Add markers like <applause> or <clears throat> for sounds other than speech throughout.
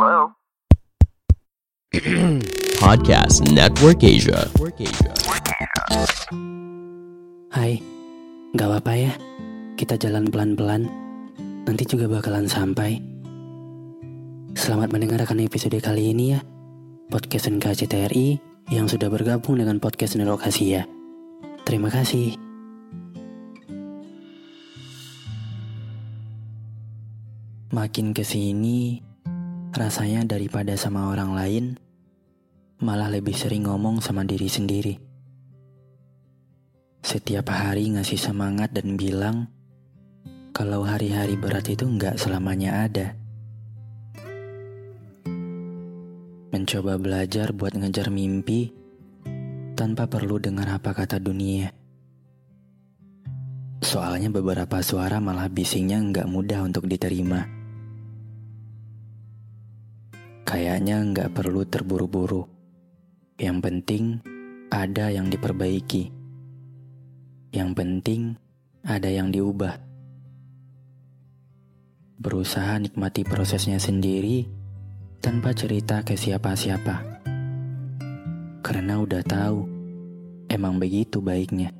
Hello? <clears throat> Podcast Network Asia. Hai, gak apa-apa ya. Kita jalan pelan-pelan. Nanti juga bakalan sampai. Selamat mendengarkan episode kali ini ya. Podcast NKCTRI yang sudah bergabung dengan podcast Nerokasia. Terima kasih. Makin ke sini, rasanya daripada sama orang lain, malah lebih sering ngomong sama diri sendiri. Setiap hari ngasih semangat dan bilang kalau hari-hari berat itu nggak selamanya ada. Mencoba belajar buat ngejar mimpi tanpa perlu dengar apa kata dunia. Soalnya beberapa suara malah bisingnya nggak mudah untuk diterima. Kayaknya nggak perlu terburu-buru. Yang penting ada yang diperbaiki. Yang penting ada yang diubah. Berusaha nikmati prosesnya sendiri tanpa cerita ke siapa-siapa. Karena udah tahu, emang begitu baiknya.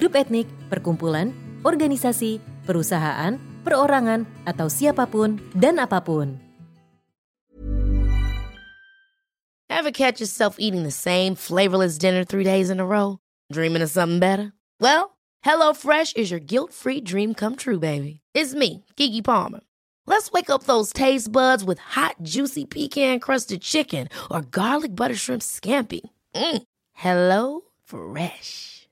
grup etnik, perkumpulan, organisasi, perusahaan, perorangan, atau siapapun dan apapun. Ever catch yourself eating the same flavorless dinner three days in a row? Dreaming of something better? Well, HelloFresh is your guilt-free dream come true, baby. It's me, Kiki Palmer. Let's wake up those taste buds with hot, juicy pecan-crusted chicken or garlic butter shrimp scampi. Mm. Hello Fresh.